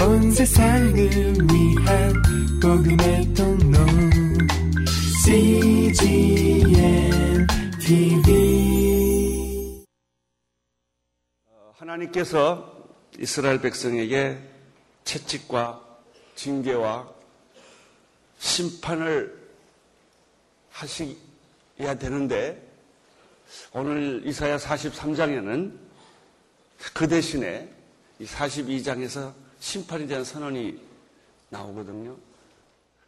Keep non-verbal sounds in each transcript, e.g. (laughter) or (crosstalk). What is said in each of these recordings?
온 세상을 위한 복음의 통로. CGM TV 하나님께서 이스라엘 백성에게 채찍과 징계와 심판을 하셔야 되는데 오늘 이사야 43장에는 그 대신에 이 42장에서 심판에 대한 선언이 나오거든요.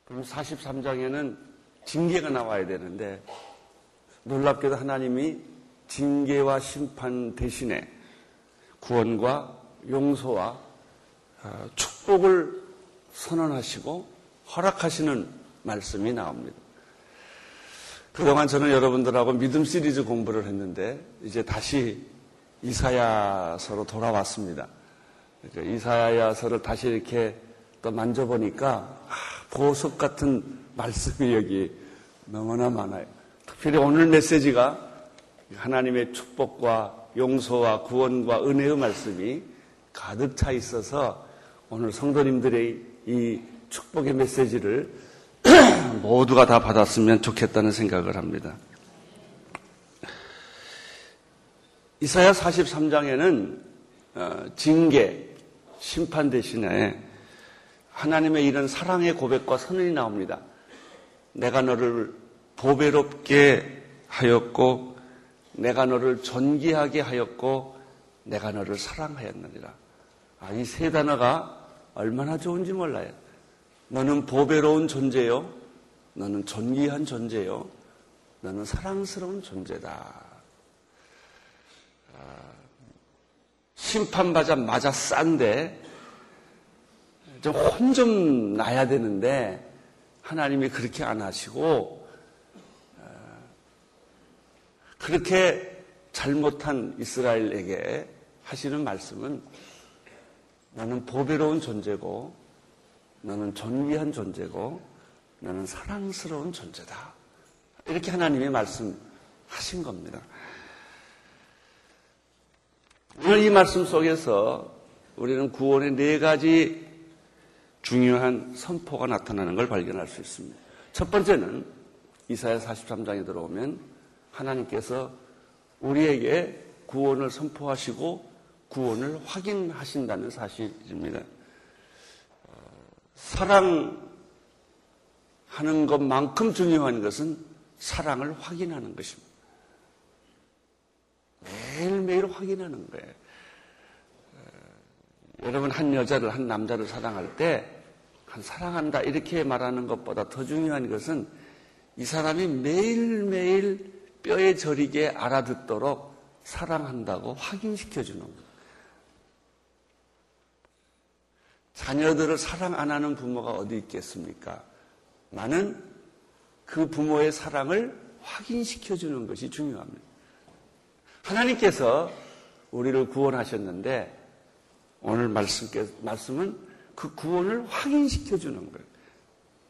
그럼 43장에는 징계가 나와야 되는데 놀랍게도 하나님이 징계와 심판 대신에 구원과 용서와 어, 축복을 선언하시고 허락하시는 말씀이 나옵니다. 그동안 저는 여러분들하고 믿음 시리즈 공부를 했는데 이제 다시 이사야서로 돌아왔습니다. 그러니까 이사야서를 다시 이렇게 또 만져보니까 아, 보석 같은 말씀이 여기 너무나 많아요. 특별히 오늘 메시지가 하나님의 축복과 용서와 구원과 은혜의 말씀이 가득 차 있어서 오늘 성도님들의 이 축복의 메시지를 (clears throat) 모두가 다 받았으면 좋겠다는 생각을 합니다. 이사야 43장에는 어, 징계, 심판 대신에 하나님의 이런 사랑의 고백과 선언이 나옵니다. 내가 너를 보배롭게 하였고, 내가 너를 존귀하게 하였고, 내가 너를 사랑하였느니라. 아, 이 세 단어가 얼마나 좋은지 몰라요. 너는 보배로운 존재요. 너는 존귀한 존재요. 너는 사랑스러운 존재다. 심판받아 맞아 싼데 좀 혼 좀 나야 되는데 하나님이 그렇게 안 하시고 아, 그렇게 잘못한 이스라엘에게 하시는 말씀은 너는 보배로운 존재고 너는 존귀한 존재고 너는 사랑스러운 존재다. 이렇게 하나님이 말씀하신 겁니다. 오늘 이 말씀 속에서 우리는 구원의 네 가지 중요한 선포가 나타나는 걸 발견할 수 있습니다. 첫 번째는 이사야 43장에 들어오면 하나님께서 우리에게 구원을 선포하시고 구원을 확인하신다는 사실입니다. 사랑하는 것만큼 중요한 것은 사랑을 확인하는 것입니다. 매일매일 확인하는 거예요. 여러분, 한 여자를, 한 남자를 사랑할 때, 한 사랑한다, 이렇게 말하는 것보다 더 중요한 것은 이 사람이 매일매일 뼈에 저리게 알아듣도록 사랑한다고 확인시켜주는 거예요. 자녀들을 사랑 안 하는 부모가 어디 있겠습니까? 나는 그 부모의 사랑을 확인시켜 주는 것이 중요합니다. 하나님께서 우리를 구원하셨는데 오늘 말씀, 말씀 은 그 구원을 확인시켜 주는 거예요.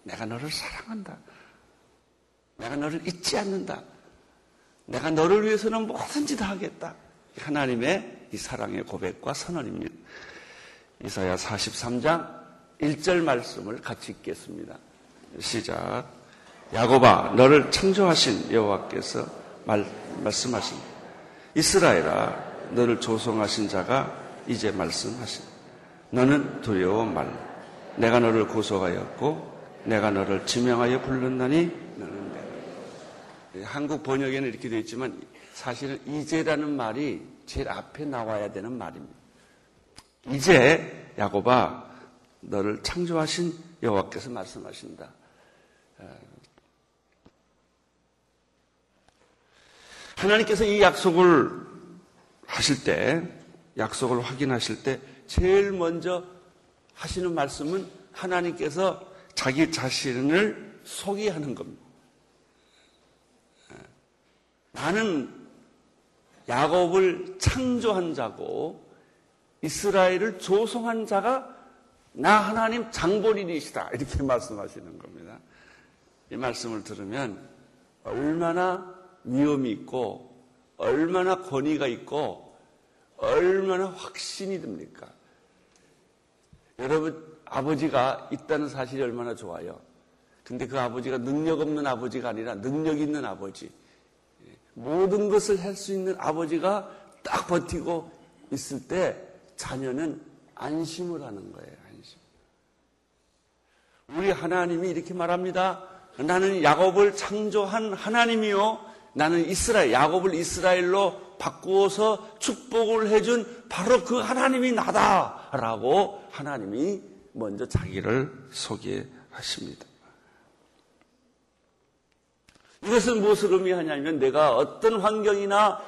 내가 너를 사랑한다. 내가 너를 잊지 않는다. 내가 너를 위해서는 뭐든지 다 하겠다. 하나님의 이 사랑의 고백과 선언입니다. 이사야 43장 1절 말씀을 같이 읽겠습니다. 시작. 야곱아, 너를 창조하신 여호와께서 말, 말씀하신 이스라엘아, 너를 조성하신 자가 이제 말씀하신 너는 두려워 말. 내가 너를 고소하였고 내가 너를 지명하여 불렀나니 너는 내가. 한국 번역에는 이렇게 되어 있지만 사실은 이제라는 말이 제일 앞에 나와야 되는 말입니다. 이제 야곱아 너를 창조하신 여호와께서 말씀하신다. 하나님께서 이 약속을 하실 때, 약속을 확인하실 때, 제일 먼저 하시는 말씀은 하나님께서 자기 자신을 소개하는 겁니다. 나는 야곱을 창조한 자고, 이스라엘을 조성한 자가 나 하나님 장본인이시다. 이렇게 말씀하시는 겁니다. 이 말씀을 들으면 얼마나 위험이 있고, 얼마나 권위가 있고, 얼마나 확신이 듭니까? 여러분, 아버지가 있다는 사실이 얼마나 좋아요. 근데 그 아버지가 능력 없는 아버지가 아니라 능력 있는 아버지. 모든 것을 할 수 있는 아버지가 딱 버티고 있을 때 자녀는 안심을 하는 거예요, 안심. 우리 하나님이 이렇게 말합니다. 나는 야곱을 창조한 하나님이요. 나는 이스라엘, 야곱을 이스라엘로 바꾸어서 축복을 해준 바로 그 하나님이 나다. 라고 하나님이 먼저 자기를 소개하십니다. 이것은 무엇을 의미하냐면 내가 어떤 환경이나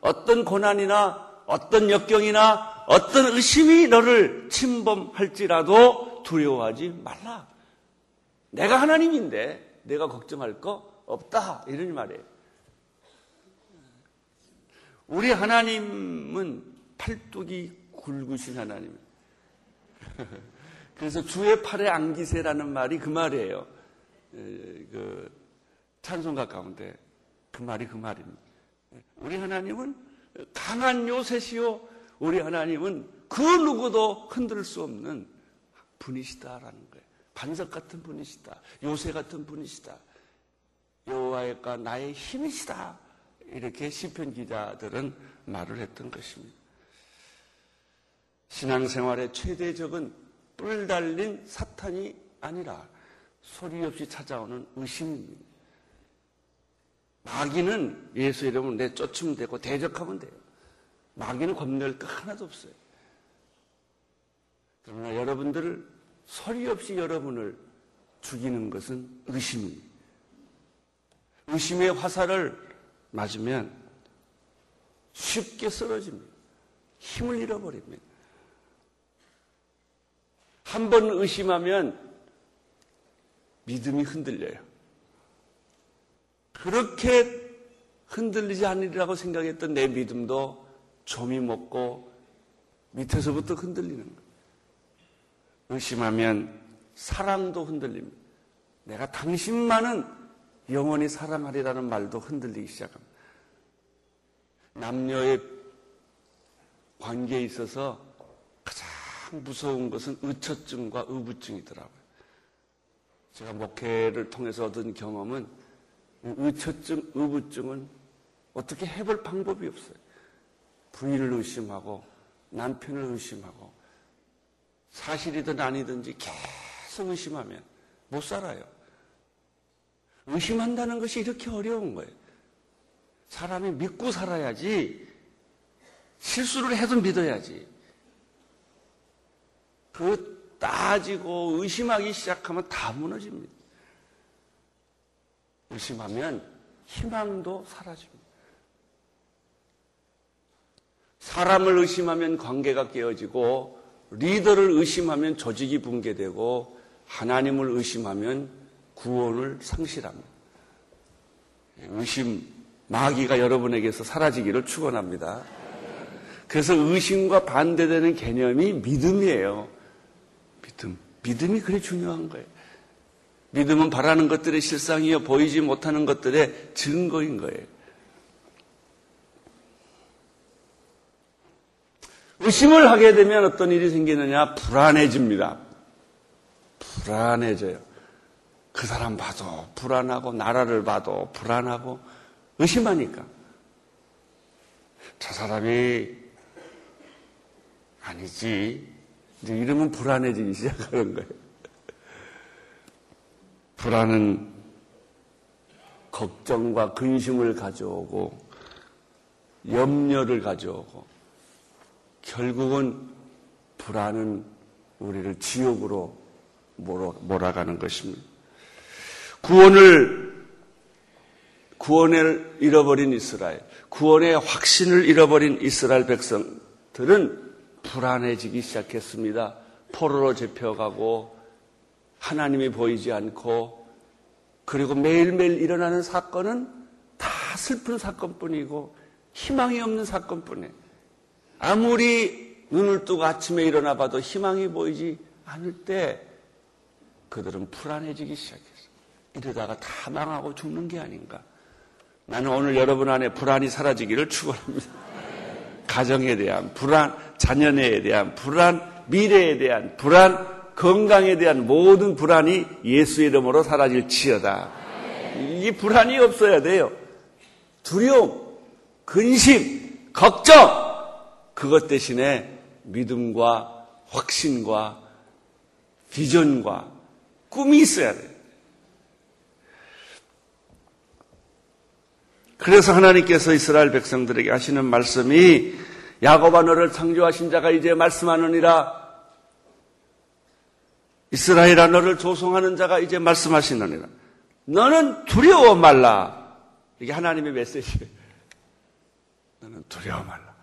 어떤 고난이나 어떤 역경이나 어떤 의심이 너를 침범할지라도 두려워하지 말라. 내가 하나님인데 내가 걱정할 거 없다. 이런 말이에요. 우리 하나님은 팔뚝이 굵으신 하나님. (laughs) 그래서 주의 팔에 안기세라는 말이 그 말이에요. 그 찬송가 가운데 그 말이 그 말입니다. 우리 하나님은 강한 요새시요. 우리 하나님은 그 누구도 흔들 수 없는 분이시다라는 거예요. 반석 같은 분이시다. 요새 같은 분이시다. 여호와의 가 나의 힘이시다. 이렇게 시편 기자들은 말을 했던 것입니다. 신앙생활의 최대적은 뿔 달린 사탄이 아니라 소리 없이 찾아오는 의심입니다. 마귀는 예수 이름을 내쫓으면 되고 대적하면 돼요. 마귀는 겁낼 거 하나도 없어요. 그러나 여러분들을 소리 없이 여러분을 죽이는 것은 의심입니다. 의심의 화살을 맞으면 쉽게 쓰러집니다. 힘을 잃어버립니다. 한 번 의심하면 믿음이 흔들려요. 그렇게 흔들리지 않으리라고 생각했던 내 믿음도 좀이 먹고 밑에서부터 흔들리는 거예요. 의심하면 사랑도 흔들립니다. 내가 당신만은 영원히 사랑하리라는 말도 흔들리기 시작합니다. 남녀의 관계에 있어서 가장 무서운 것은 의처증과 의부증이더라고요. 제가 목회를 통해서 얻은 경험은 의처증, 의부증은 어떻게 해볼 방법이 없어요. 부인을 의심하고 남편을 의심하고 사실이든 아니든지 계속 의심하면 못 살아요. 의심한다는 것이 이렇게 어려운 거예요. 사람이 믿고 살아야지 실수를 해도 믿어야지. 그 따지고 의심하기 시작하면 다 무너집니다. 의심하면 희망도 사라집니다. 사람을 의심하면 관계가 깨어지고 리더를 의심하면 조직이 붕괴되고 하나님을 의심하면 구원을 상실합니다. 의심 마귀가 여러분에게서 사라지기를 축원합니다. 그래서 의심과 반대되는 개념이 믿음이에요. 믿음. 믿음이 그래 중요한 거예요. 믿음은 바라는 것들의 실상이요 보이지 못하는 것들의 증거인 거예요. 의심을 하게 되면 어떤 일이 생기느냐? 불안해집니다. 불안해져요. 그 사람 봐도 불안하고, 나라를 봐도 불안하고, 의심하니까. 저 사람이 아니지. 이제 이러면 불안해지기 시작하는 거예요. 불안은 걱정과 근심을 가져오고, 염려를 가져오고, 결국은 불안은 우리를 지옥으로 몰아가는 것입니다. 구원을 구원을 잃어버린 이스라엘, 구원의 확신을 잃어버린 이스라엘 백성들은 불안해지기 시작했습니다. 포로로 잡혀가고 하나님이 보이지 않고 그리고 매일매일 일어나는 사건은 다 슬픈 사건뿐이고 희망이 없는 사건뿐이에요. 아무리 눈을 뜨고 아침에 일어나 봐도 희망이 보이지 않을 때 그들은 불안해지기 시작했어. 이러다가 다 망하고 죽는 게 아닌가. 나는 오늘 여러분 안에 불안이 사라지기를 축원합니다. 가정에 대한 불안, 자녀에 대한 불안, 미래에 대한 불안, 건강에 대한 모든 불안이 예수 이름으로 사라질 치여다. 이 불안이 없어야 돼요. 두려움, 근심, 걱정, 그것 대신에 믿음과 확신과 비전과 꿈이 있어야 돼요. 그래서 하나님께서 이스라엘 백성들에게 하시는 말씀이 야곱아 너를 창조하신 자가 이제 말씀하느니라. 이스라엘아 너를 조성하는 자가 이제 말씀하시느니라. 너는 두려워 말라. 이게 하나님의 메시지예요 너는 두려워 말라.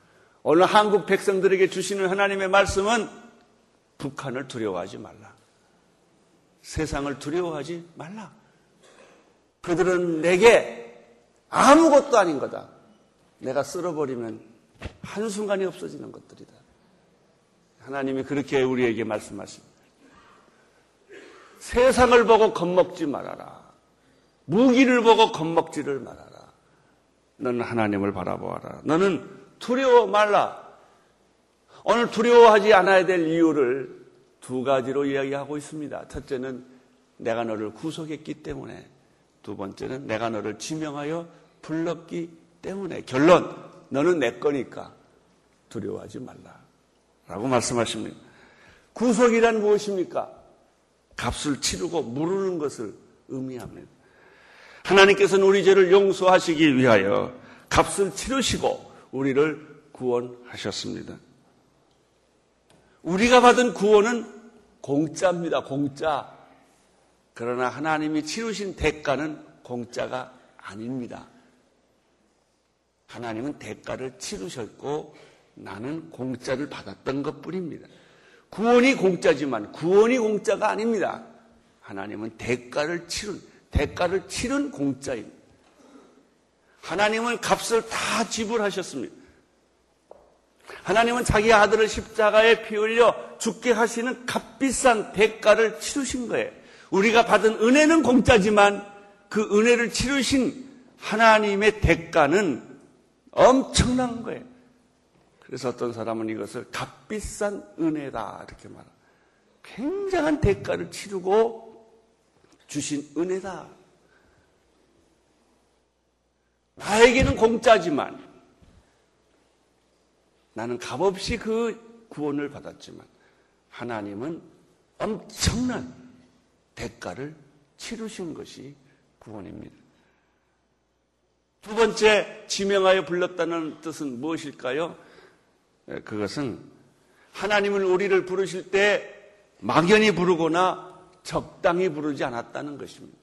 오늘 한국 백성들에게 주시는 하나님의 말씀은 북한을 두려워하지 말라. 세상을 두려워하지 말라. 그들은 내게 아무것도 아닌 거다. 내가 쓸어버리면 한순간이 없어지는 것들이다. 하나님이 그렇게 우리에게 말씀하십니다. 세상을 보고 겁먹지 말아라. 무기를 보고 겁먹지를 말아라. 너는 하나님을 바라보아라. 너는 두려워 말라. 오늘 두려워하지 않아야 될 이유를 두 가지로 이야기하고 있습니다. 첫째는 내가 너를 구속했기 때문에 두 번째는 내가 너를 지명하여 불렀기 때문에 결론 너는 내 거니까 두려워하지 말라. 라고 말씀하십니다. 구속이란 무엇입니까? 값을 치르고 무르는 것을 의미합니다. 하나님께서는 우리 죄를 용서하시기 위하여 값을 치르시고 우리를 구원하셨습니다. 우리가 받은 구원은 공짜입니다. 공짜. 그러나 하나님이 치르신 대가는 공짜가 아닙니다. 하나님은 대가를 치르셨고 나는 공짜를 받았던 것 뿐입니다. 구원이 공짜지만 구원이 공짜가 아닙니다. 하나님은 대가를 치른, 대가를 치른 공짜입니다. 하나님은 값을 다 지불하셨습니다. 하나님은 자기 아들을 십자가에 피 흘려 죽게 하시는 값비싼 대가를 치르신 거예요. 우리가 받은 은혜는 공짜지만 그 은혜를 치르신 하나님의 대가는 엄청난 거예요. 그래서 어떤 사람은 이것을 값비싼 은혜다 이렇게 말합니다. 굉장한 대가를 치르고 주신 은혜다. 나에게는 공짜지만 나는 값없이 그 구원을 받았지만 하나님은 엄청난 대가를 치르신 것이 구원입니다. 두 번째 지명하여 불렀다는 뜻은 무엇일까요? 예, 그것은 하나님은 우리를 부르실 때 막연히 부르거나 적당히 부르지 않았다는 것입니다.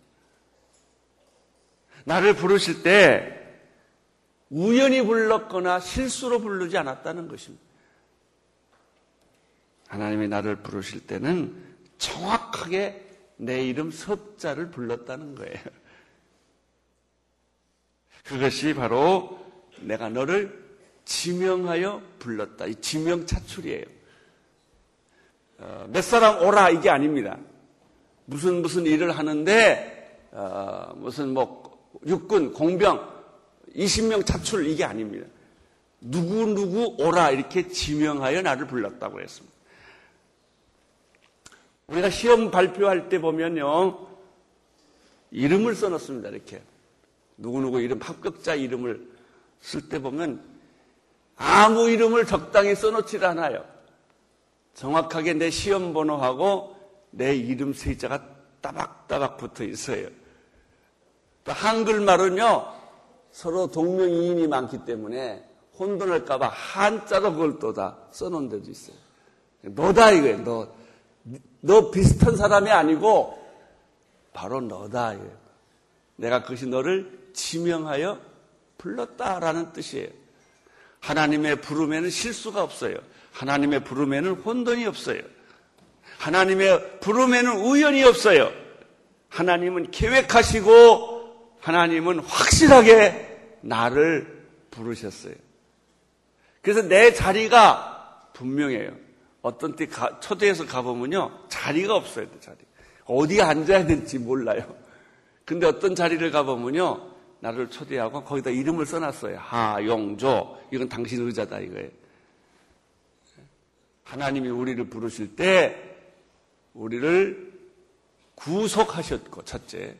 나를 부르실 때 우연히 불렀거나 실수로 부르지 않았다는 것입니다. 하나님이 나를 부르실 때는 정확하게 내 이름 섭자를 불렀다는 거예요. 그것이 바로 내가 너를 지명하여 불렀다. 이 지명 차출이에요. 어, 몇 사람 오라 이게 아닙니다. 무슨 무슨 일을 하는데 어, 무슨 뭐 육군 공병 20명 차출 이게 아닙니다. 누구 누구 오라 이렇게 지명하여 나를 불렀다고 했습니다. 우리가 시험 발표할 때 보면요 이름을 써놓습니다 이렇게 누구누구 이름, 합격자 이름을 쓸 때 보면 아무 이름을 적당히 써놓질 않아요. 정확하게 내 시험 번호하고 내 이름 세자가 따박따박 붙어 있어요. 또 한글말은요, 서로 동명이인이 많기 때문에 혼돈할까봐 한자로 그걸 또 다 써놓은 데도 있어요. 너다 이거예요, 너. 너 비슷한 사람이 아니고 바로 너다 이거예요. 내가 그것이 너를 지명하여 불렀다라는 뜻이에요. 하나님의 부름에는 실수가 없어요. 하나님의 부름에는 혼돈이 없어요. 하나님의 부름에는 우연이 없어요. 하나님은 계획하시고 하나님은 확실하게 나를 부르셨어요. 그래서 내 자리가 분명해요. 어떤 때 가, 초대해서 가보면요. 자리가 없어요. 자리. 어디에 앉아야 될지 몰라요. 근데 어떤 자리를 가보면요. 나를 초대하고 거기다 이름을 써놨어요. 하용조. 이건 당신 의자다 이거예요. 하나님이 우리를 부르실 때 우리를 구속하셨고 첫째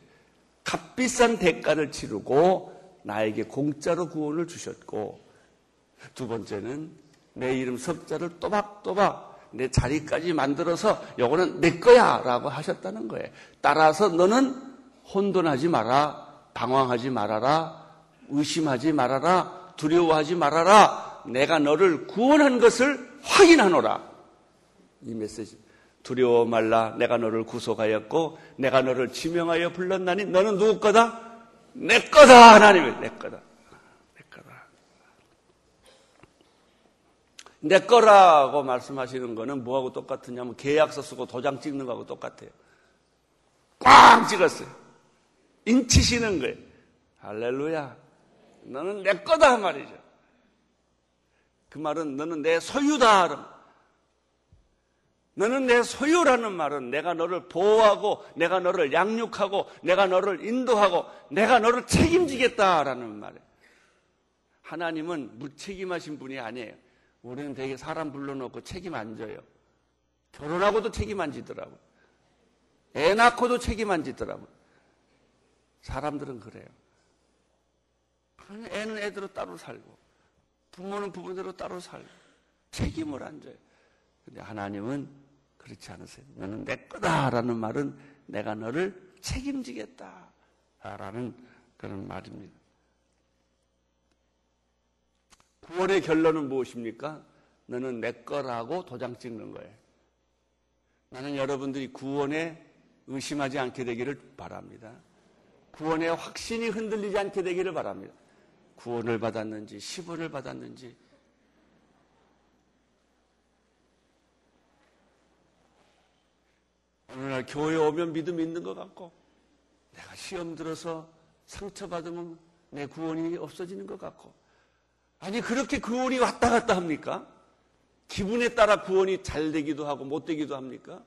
값비싼 대가를 치르고 나에게 공짜로 구원을 주셨고 두 번째는 내 이름 석자를 또박또박 내 자리까지 만들어서 요거는 내 거야 라고 하셨다는 거예요. 따라서 너는 혼돈하지 마라, 방황하지 말아라, 의심하지 말아라, 두려워하지 말아라. 내가 너를 구원한 것을 확인하노라. 이 메시지. 두려워 말라. 내가 너를 구속하였고, 내가 너를 지명하여 불렀나니, 너는 누구 거다? 내 거다. 하나님의 내 거다. 내 거다. 내 거라고 말씀하시는 거는 뭐하고 똑같으냐면 계약서 쓰고 도장 찍는 거하고 똑같아요. 꽝 찍었어요. 인치시는 거예요. 할렐루야. 너는 내 거다 말이죠. 그 말은 너는 내 소유다. 너는 내 소유라는 말은 내가 너를 보호하고 내가 너를 양육하고 내가 너를 인도하고 내가 너를 책임지겠다라는 말이에요. 하나님은 무책임하신 분이 아니에요. 우리는 되게 사람 불러놓고 책임 안 져요. 결혼하고도 책임 안 지더라고. 애 낳고도 책임 안 지더라고. 사람들은 그래요. 애는 애대로 따로 살고 부모는 부모대로 따로 살고 책임을 안 져요. 근데 하나님은 그렇지 않으세요. 너는 내 거다라는 말은 내가 너를 책임지겠다라는 그런 말입니다. 구원의 결론은 무엇입니까? 너는 내 거라고 도장 찍는 거예요. 나는 여러분들이 구원에 의심하지 않게 되기를 바랍니다. 구원의 확신이 흔들리지 않게 되기를 바랍니다. 구원을 받았는지, 10원을 받았는지, 어느 날 교회 오면 믿음 있는 것 같고 내가 시험 들어서 상처받으면 내 구원이 없어지는 것 같고 아니 그렇게 구원이 왔다 갔다 합니까? 기분에 따라 구원이 잘 되기도 하고 못 되기도 합니까?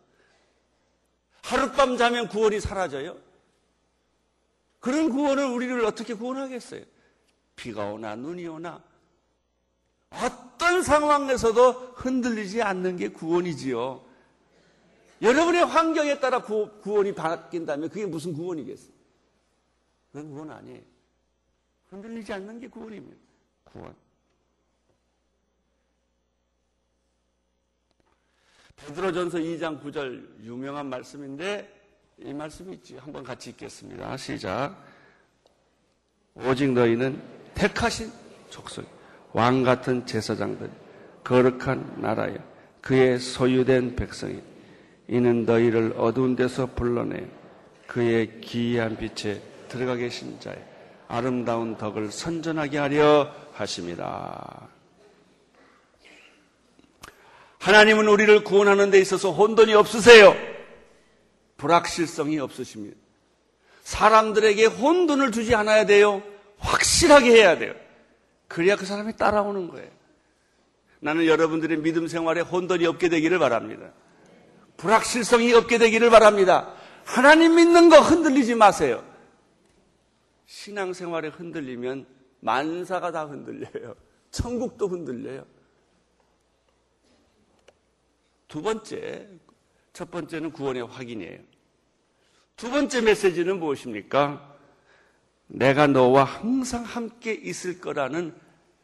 하룻밤 자면 구원이 사라져요? 그런 구원을 우리를 어떻게 구원하겠어요? 비가 오나 눈이 오나 어떤 상황에서도 흔들리지 않는 게 구원이지요. 여러분의 환경에 따라 구, 원이 바뀐다면 그게 무슨 구원이겠어요? 그건 구원 아니에요. 흔들리지 않는 게 구원입니다. 구원. 베드로전서 2장 9절 유명한 말씀인데 이 말씀이 있지. 한번 같이 읽겠습니다. 시작. 오직 너희는 택하신 족속, 왕 같은 제사장들, 거룩한 나라여, 그의 소유된 백성이 이는 너희를 어두운 데서 불러내 그의 기이한 빛에 들어가 계신 자의 아름다운 덕을 선전하게 하려 하십니다. 하나님은 우리를 구원하는 데 있어서 혼돈이 없으세요. 불확실성이 없으십니다. 사람들에게 혼돈을 주지 않아야 돼요. 확실하게 해야 돼요. 그래야 그 사람이 따라오는 거예요. 나는 여러분들의 믿음 생활에 혼돈이 없게 되기를 바랍니다. 불확실성이 없게 되기를 바랍니다. 하나님 믿는 거 흔들리지 마세요. 신앙 생활에 흔들리면 만사가 다 흔들려요. 천국도 흔들려요. 두 번째, 첫 번째는 구원의 확인이에요. 두 번째 메시지는 무엇입니까? 내가 너와 항상 함께 있을 거라는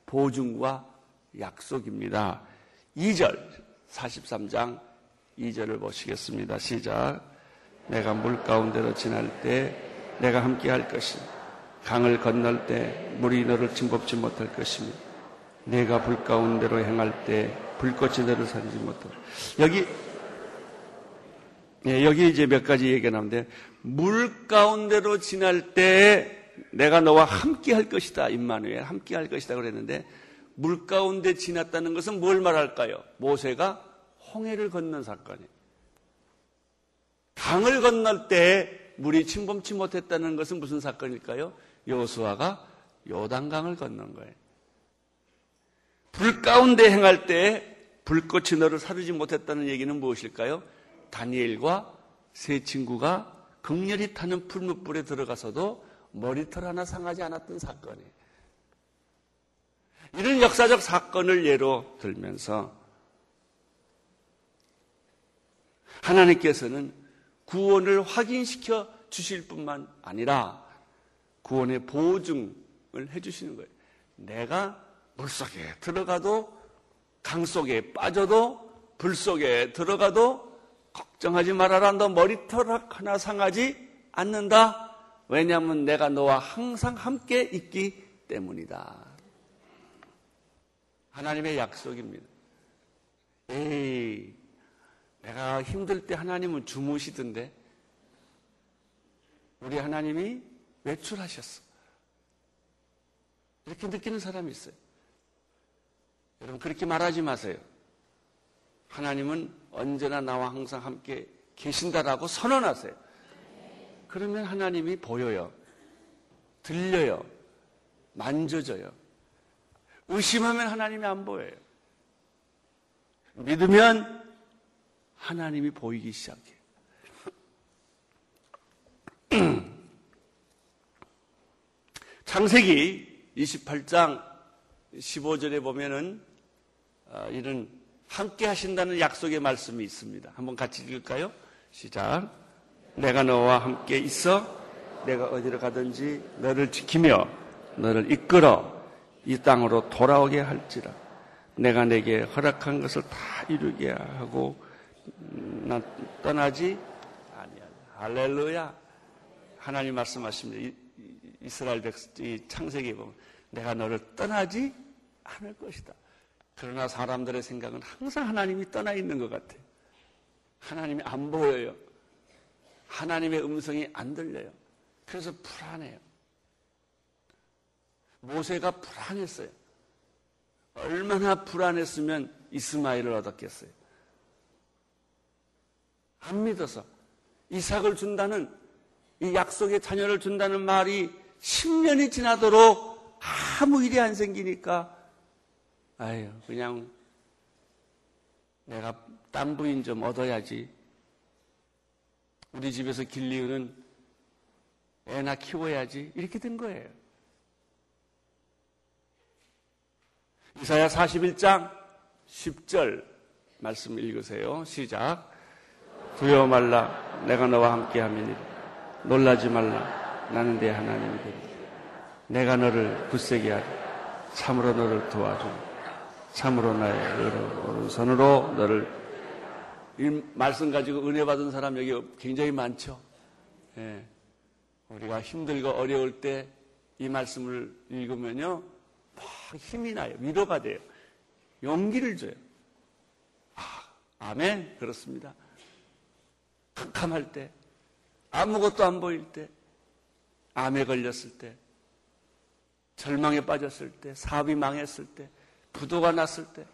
보증과 약속입니다. 2절, 43장 2절을 보시겠습니다. 시작. 내가 물 가운데로 지날 때 내가 함께 할 것이며 강을 건널 때 물이 너를 침범치 못할 것이며 내가 불 가운데로 행할 때 불꽃이 너를 사리지 못할 여기 예, 여기 이제 몇 가지 얘기가 나오는데 물 가운데로 지날 때 내가 너와 함께 할 것이다. 임마누엘 함께 할 것이다 그랬는데 물 가운데 지났다는 것은 뭘 말할까요? 모세가 홍해를 건넌 사건이에요. 강을 건널 때 물이 침범치 못했다는 것은 무슨 사건일까요? 요수아가 요단강을 건넌 거예요. 불 가운데 행할 때 불꽃이 너를 사르지 못했다는 얘기는 무엇일까요? 다니엘과 세 친구가 극렬히 타는 풀무불에 들어가서도 머리털 하나 상하지 않았던 사건이에요. 이런 역사적 사건을 예로 들면서 하나님께서는 구원을 확인시켜 주실 뿐만 아니라 구원의 보증을 해주시는 거예요. 내가 물 속에 들어가도 강 속에 빠져도 불 속에 들어가도 걱정하지 말아라. 너 머리털 하나 상하지 않는다. 왜냐하면 내가 너와 항상 함께 있기 때문이다. 하나님의 약속입니다. 에이, 내가 힘들 때 하나님은 주무시던데 우리 하나님이 외출하셨어. 이렇게 느끼는 사람이 있어요. 여러분 그렇게 말하지 마세요. 하나님은 언제나 나와 항상 함께 계신다라고 선언하세요. 그러면 하나님이 보여요. 들려요. 만져져요. 의심하면 하나님이 안 보여요. 믿으면 하나님이 보이기 시작해요. (clears throat) 창세기 28장 15절에 보면은 아, 이런 함께 하신다는 약속의 말씀이 있습니다. 한번 같이 읽을까요? 시작. 내가 너와 함께 있어 내가 어디로 가든지 너를 지키며 너를 이끌어 이 땅으로 돌아오게 할지라 내가 내게 허락한 것을 다 이루게 하고 난 떠나지 아니야. 할렐루야. 하나님 말씀하십니다. 이스라엘 백이 창세기 보면 내가 너를 떠나지 않을 것이다. 그러나 사람들의 생각은 항상 하나님이 떠나 있는 것 같아요. 하나님이 안 보여요. 하나님의 음성이 안 들려요. 그래서 불안해요. 모세가 불안했어요. 얼마나 불안했으면 이스마엘을 얻었겠어요. 안 믿어서 이삭을 준다는 이 약속의 자녀를 준다는 말이 10년이 지나도록 아무 일이 안 생기니까 아유 그냥 내가 딴 부인 좀 얻어야지. 우리 집에서 길리우는 애나 키워야지. 이렇게 된 거예요. 이사야 41장 10절 말씀 읽으세요. 시작. 두려워 말라. 내가 너와 함께 함이니. 놀라지 말라. 나는 내 하나님이 되리 내가 너를 굳세게 하리. 참으로 너를 도와주리 참으로 나의 오른손으로 너를 이 말씀 가지고 은혜 받은 사람 여기 굉장히 많죠. 예. 우리가 힘들고 어려울 때 이 말씀을 읽으면요 막 힘이 나요. 위로가 돼요. 용기를 줘요. 아, 아멘. 그렇습니다. 캄캄할 때, 아무것도 안 보일 때, 암에 걸렸을 때, 절망에 빠졌을 때, 사업이 망했을 때, 부도가 났을 때,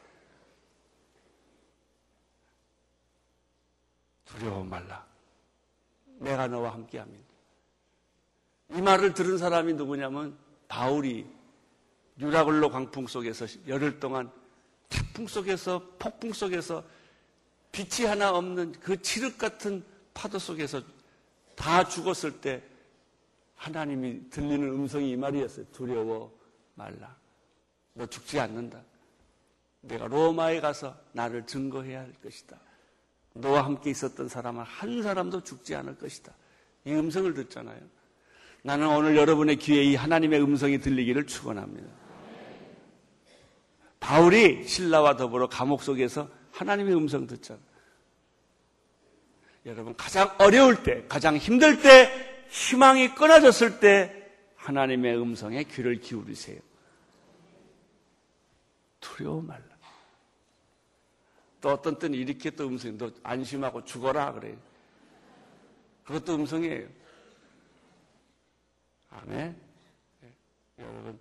두려워 말라. 내가 너와 함께 합니다. 이 말을 들은 사람이 누구냐면 바울이 유라굴로 광풍 속에서 열흘 동안 태풍 속에서 폭풍 속에서 빛이 하나 없는 그 칠흑 같은 파도 속에서 다 죽었을 때 하나님이 들리는 음성이 이 말이었어요. 두려워 말라. 너 죽지 않는다. 내가 로마에 가서 나를 증거해야 할 것이다. 너와 함께 있었던 사람은 한 사람도 죽지 않을 것이다. 이 음성을 듣잖아요. 나는 오늘 여러분의 귀에 이 하나님의 음성이 들리기를 축원합니다. 바울이 신라와 더불어 감옥 속에서 하나님의 음성 듣잖아요. 여러분 가장 어려울 때, 가장 힘들 때, 희망이 끊어졌을 때 하나님의 음성에 귀를 기울이세요. 두려워 말라. 또 어떤 때는 이렇게 또 음성이 너 안심하고 죽어라 그래요. 그것도 음성이에요. 아멘. 네. 여러분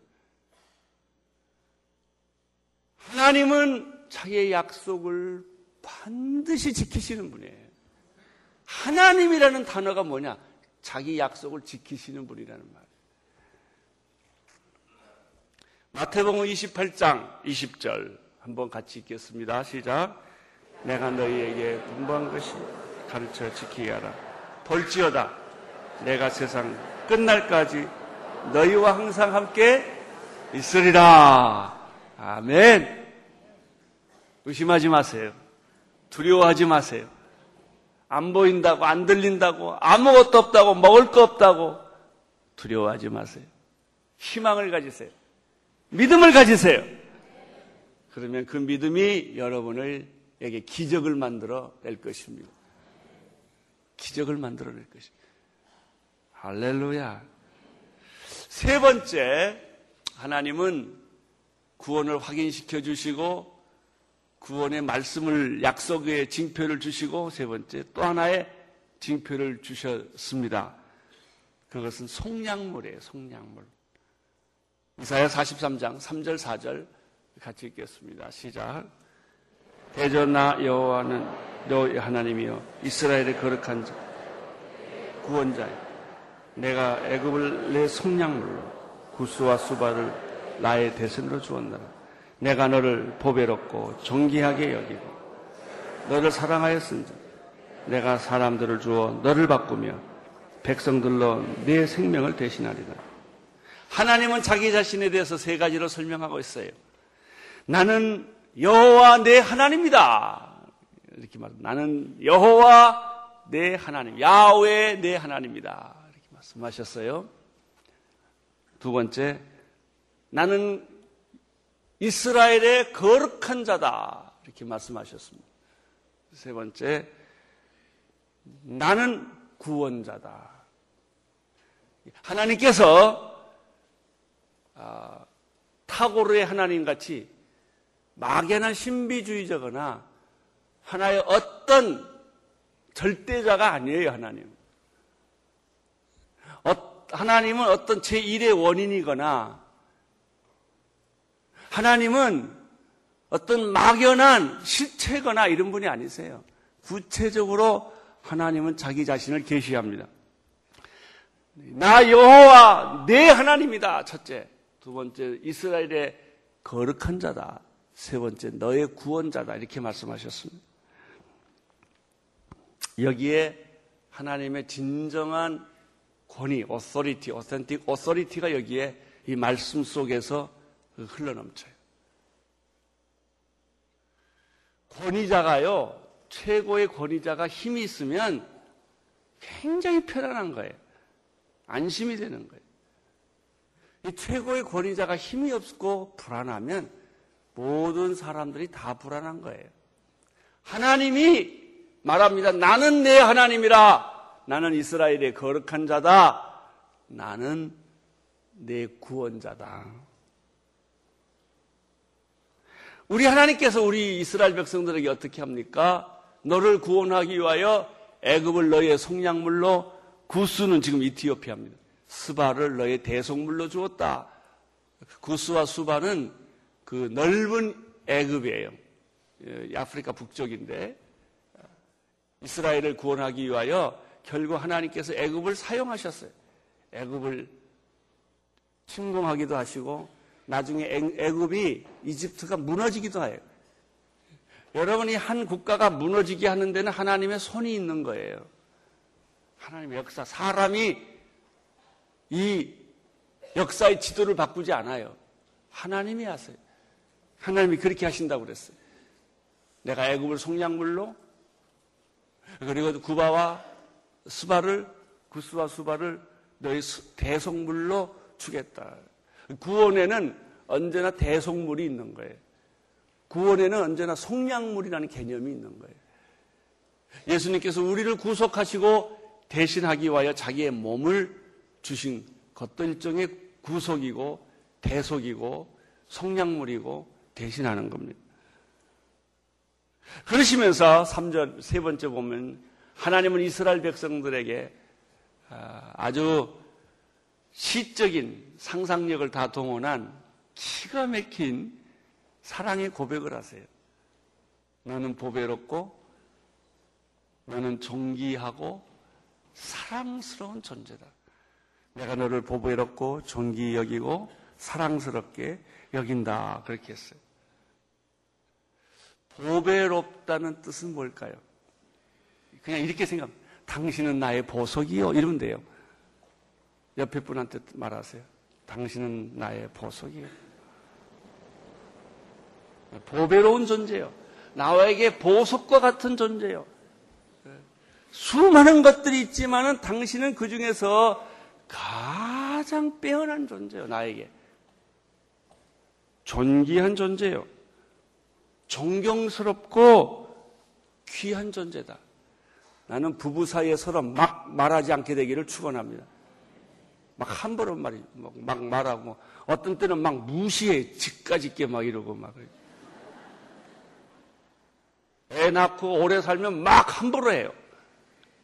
하나님은 자기의 약속을 반드시 지키시는 분이에요. 하나님이라는 단어가 뭐냐? 자기 약속을 지키시는 분이라는 말. 마태복음 28장 20절 한번 같이 읽겠습니다. 시작. 내가 너희에게 분부한 것이 가르쳐 지키게 하라. 볼지어다. 내가 세상 끝날까지 너희와 항상 함께 있으리라. 아멘. 의심하지 마세요. 두려워하지 마세요. 안 보인다고, 안 들린다고, 아무것도 없다고, 먹을 거 없다고 두려워하지 마세요. 희망을 가지세요. 믿음을 가지세요. 그러면 그 믿음이 여러분을 에게 기적을 만들어 낼 것입니다. 기적을 만들어 낼 것입니다. 할렐루야. 세 번째, 하나님은 구원을 확인시켜 주시고 구원의 말씀을 약속의 징표를 주시고 세 번째 또 하나의 징표를 주셨습니다. 그것은 속량물이에요. 속량물. 이사야 43장 3절 4절 같이 읽겠습니다. 시작. 대전나 여호와는 너 하나님이여 이스라엘의 거룩한 자 구원자여 내가 애굽을 내 속량물로 구스와 수바를 나의 대선으로 주었노라. 내가 너를 보배롭고 존귀하게 여기고 너를 사랑하였은지 내가 사람들을 주어 너를 바꾸며 백성들로 내 생명을 대신하리라. 하나님은 자기 자신에 대해서 세 가지로 설명하고 있어요. 나는 여호와 내 하나님이다. 이렇게 말. 나는 여호와 내 하나님, 야훼 내 하나님이다. 이렇게 말씀하셨어요. 두 번째, 나는 이스라엘의 거룩한 자다. 이렇게 말씀하셨습니다. 세 번째, 나는 구원자다. 하나님께서 아, 타고르의 하나님 같이 막연한 신비주의자거나 하나의 어떤 절대자가 아니에요, 하나님. 어, 하나님은 어떤 제1의 원인이거나 하나님은 어떤 막연한 실체거나 이런 분이 아니세요. 구체적으로 하나님은 자기 자신을 계시합니다. 나 여호와 내 하나님이다. 첫째. 두 번째 이스라엘의 거룩한 자다. 세 번째, 너의 구원자다. 이렇게 말씀하셨습니다. 여기에 하나님의 진정한 권위, authority, authentic authority가 여기에 이 말씀 속에서 흘러넘쳐요. 권위자가요, 최고의 권위자가 힘이 있으면 굉장히 편안한 거예요. 안심이 되는 거예요. 이 최고의 권위자가 힘이 없고 불안하면 모든 사람들이 다 불안한 거예요. 하나님이 말합니다. 나는 내 하나님이라. 나는 이스라엘의 거룩한 자다. 나는 내 구원자다. 우리 하나님께서 우리 이스라엘 백성들에게 어떻게 합니까? 너를 구원하기 위하여 애굽을 너의 속량물로 구스는 지금 이티오피아입니다. 스바를 너의 대속물로 주었다. 구스와 수바는 그 넓은 애굽이에요. 예, 아프리카 북쪽인데 이스라엘을 구원하기 위하여 결국 하나님께서 애굽을 사용하셨어요. 애굽을 침공하기도 하시고 나중에 애굽이 이집트가 무너지기도 해요. 여러분이 한 국가가 무너지게 하는 데는 하나님의 손이 있는 거예요. 하나님의 역사, 사람이 이 역사의 지도를 바꾸지 않아요. 하나님이 하세요. 하나님이 그렇게 하신다고 그랬어요. 내가 애굽을 속량물로 그리고 구바와 수바를 구스와 수바를 너희 대속물로 주겠다. 구원에는 언제나 대속물이 있는 거예요. 구원에는 언제나 속량물이라는 개념이 있는 거예요. 예수님께서 우리를 구속하시고 대신하기 위하여 자기의 몸을 주신 것도 일종의 구속이고 대속이고 속량물이고 대신하는 겁니다. 그러시면서 3절 세 번째 보면 하나님은 이스라엘 백성들에게 아, 아주 시적인 상상력을 다 동원한 기가 막힌 사랑의 고백을 하세요. 너는 보배롭고 너는 존귀하고 사랑스러운 존재다. 내가 너를 보배롭고 존귀 여기고 사랑스럽게 여긴다. 그렇게 했어요. 보배롭다는 뜻은 뭘까요? 그냥 이렇게 생각, 당신은 나의 보석이요. 이러면 돼요. 옆에 분한테 말하세요. 당신은 나의 보석이요. 보배로운 존재요. 나에게 보석과 같은 존재요. 수많은 것들이 있지만은 당신은 그 중에서 가장 빼어난 존재요, 나에게. 존귀한 존재요. 존경스럽고 귀한 존재다. 나는 부부 사이에 서로 막 말하지 않게 되기를 축원합니다. 막 함부로 말이 막, 막 말하고 뭐 어떤 때는 막 무시해 집까지 있게 막 이러고 막 애 낳고 오래 살면 막 함부로 해요.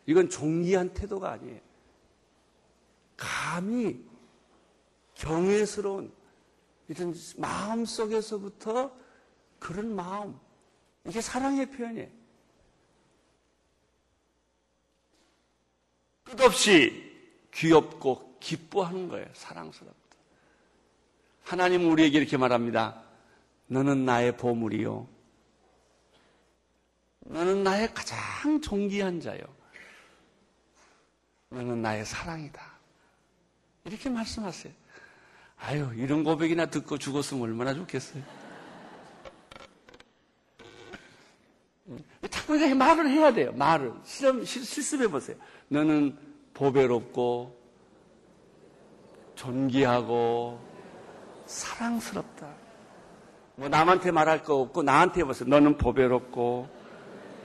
이건 종기한 태도가 아니에요. 감히 경외스러운 이런 마음 속에서부터 그런 마음 이게 사랑의 표현이에요. 끝없이 귀엽고 기뻐하는 거예요. 사랑스럽다. 하나님은 우리에게 이렇게 말합니다. 너는 나의 보물이요. 너는 나의 가장 존귀한 자요. 너는 나의 사랑이다. 이렇게 말씀하세요. 아유, 이런 고백이나 듣고 죽었으면 얼마나 좋겠어요. 자꾸 이렇게 말을 해야 돼요. 말을. 실험, 실습해 보세요. 너는 보배롭고, 존귀하고, 사랑스럽다. 뭐 남한테 말할 거 없고 나한테 해보세요. 너는 보배롭고,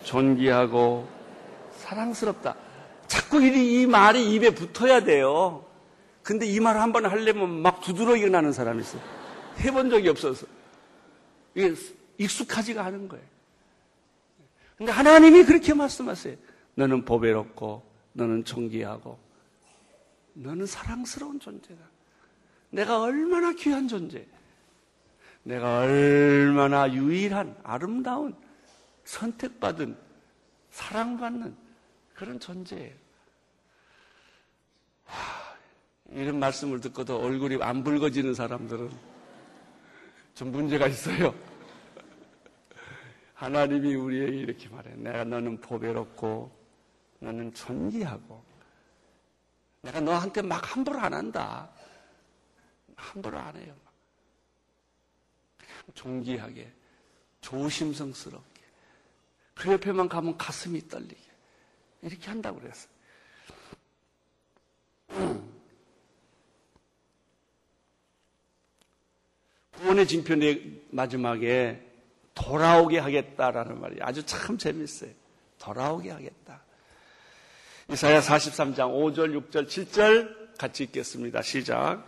존귀하고, 사랑스럽다. 자꾸 이, 이 말이 입에 붙어야 돼요. 근데 이 말을 한 번 하려면 막 두드러기가 나는 사람이 있어요. 해본 적이 없어서. 이게 익숙하지가 않은 거예요. 근데 하나님이 그렇게 말씀하세요. 너는 보배롭고, 너는 존귀하고, 너는 사랑스러운 존재다. 내가 얼마나 귀한 존재. 내가 얼마나 유일한, 아름다운, 선택받은, 사랑받는 그런 존재예요. 이런 말씀을 듣고도 얼굴이 안 붉어지는 사람들은 좀 문제가 있어요. (laughs) 하나님이 우리에게 이렇게 말해. 내가 너는 보배롭고, 너는 존귀하고, 내가 너한테 막 함부로 안 한다. 함부로 안 해요. 존귀하게, 조심성스럽게. 그 옆에만 가면 가슴이 떨리게. 이렇게 한다고 그랬어요. 구원의 징표의 마지막에 돌아오게 하겠다라는 말이 아주 참 재밌어요. 돌아오게 하겠다. 이사야 43장 5절, 6절, 7절 같이 읽겠습니다. 시작.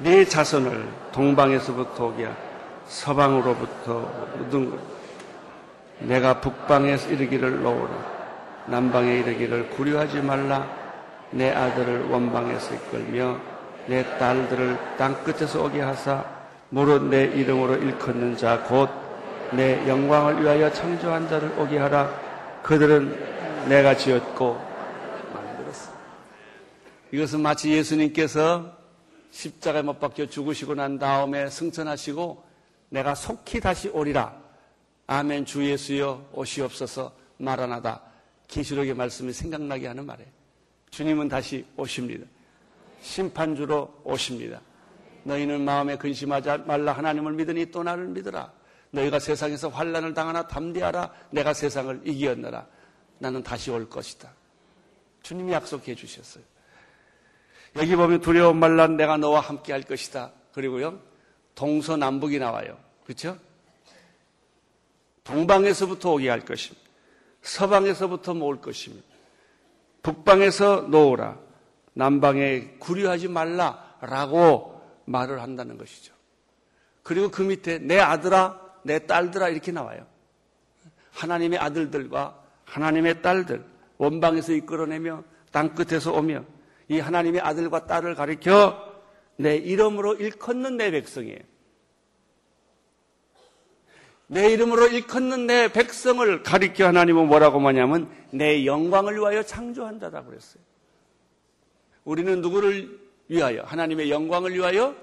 네 자손을 동방에서부터 오게 서방으로부터 얻은 것. 내가 북방에 이르기를 놓으라. 남방에 이르기를 구려하지 말라. 내 아들을 원방에서 이끌며 내 딸들을 땅 끝에서 오게 하사 무릇 내 이름으로 일컫는 자 곧 내 영광을 위하여 창조한 자를 오게 하라. 그들은 내가 지었고 만들었어 이것은 마치 예수님께서 십자가에 못 박혀 죽으시고 난 다음에 승천하시고 내가 속히 다시 오리라. 아멘 주 예수여 오시옵소서 말하나다. 계시록의 말씀이 생각나게 하는 말이에요 주님은 다시 오십니다 심판주로 오십니다. 너희는 마음에 근심하지 말라 하나님을 믿으니 또 나를 믿으라. 너희가 세상에서 환란을 당하나 담대하라. 내가 세상을 이기었느라. 나는 다시 올 것이다. 주님이 약속해 주셨어요. 여기 보면 두려움 말라 내가 너와 함께 할 것이다. 그리고요. 동서남북이 나와요. 그렇죠? 동방에서부터 오게 할 것입니다. 서방에서부터 모을 것입니다. 북방에서 놓으라. 남방에 구려하지 말라라고 말을 한다는 것이죠. 그리고 그 밑에 내 아들아, 내 딸들아 이렇게 나와요. 하나님의 아들들과 하나님의 딸들 원방에서 이끌어내며 땅 끝에서 오며 이 하나님의 아들과 딸을 가리켜 내 이름으로 일컫는 내 백성이에요. 내 이름으로 일컫는 내 백성을 가리켜 하나님은 뭐라고 하냐면 내 영광을 위하여 창조한 자라고 그랬어요. 우리는 누구를 위하여? 하나님의 영광을 위하여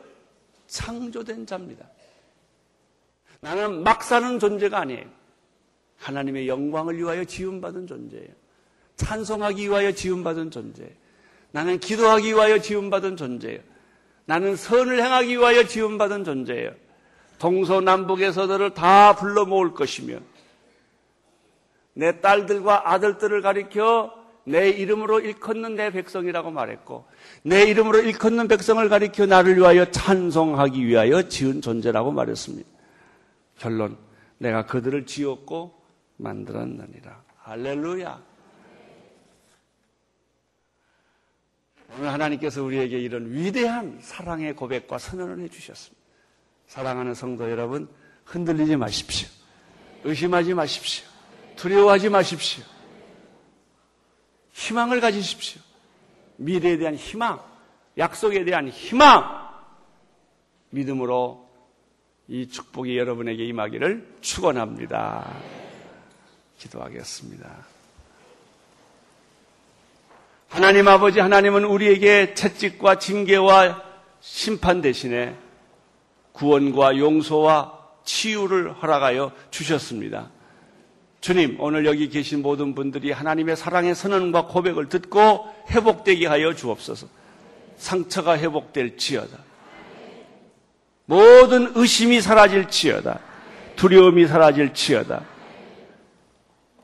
창조된 자입니다. 나는 막 사는 존재가 아니에요. 하나님의 영광을 위하여 지음받은 존재예요. 찬송하기 위하여 지음받은 존재예요. 나는 기도하기 위하여 지음받은 존재예요. 나는 선을 행하기 위하여 지음받은 존재예요. 동서남북에서 너를 다 불러 모을 것이며 내 딸들과 아들들을 가리켜 내 이름으로 일컫는 내 백성이라고 말했고 내 이름으로 일컫는 백성을 가리켜 나를 위하여 찬송하기 위하여 지은 존재라고 말했습니다. 결론 내가 그들을 지었고 만들었느니라. 할렐루야. 오늘 하나님께서 우리에게 이런 위대한 사랑의 고백과 선언을 해주셨습니다. 사랑하는 성도 여러분, 흔들리지 마십시오. 의심하지 마십시오. 두려워하지 마십시오. 희망을 가지십시오. 미래에 대한 희망, 약속에 대한 희망, 믿음으로 이 축복이 여러분에게 임하기를 축원합니다. 기도하겠습니다. 하나님 아버지 하나님은 우리에게 채찍과 징계와 심판 대신에 구원과 용서와 치유를 허락하여 주셨습니다. 주님, 오늘 여기 계신 모든 분들이 하나님의 사랑의 선언과 고백을 듣고 회복되게 하여 주옵소서. 상처가 회복될 지어다. 모든 의심이 사라질 지어다. 두려움이 사라질 지어다.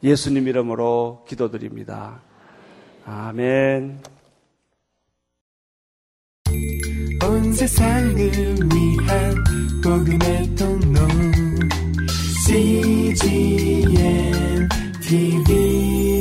예수님 이름으로 기도드립니다. 아멘. 온 세상을 위한 복음의 통로 CGN TV